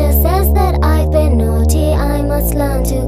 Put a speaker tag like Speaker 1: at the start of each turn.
Speaker 1: teacher says that I've been naughty, I must learn to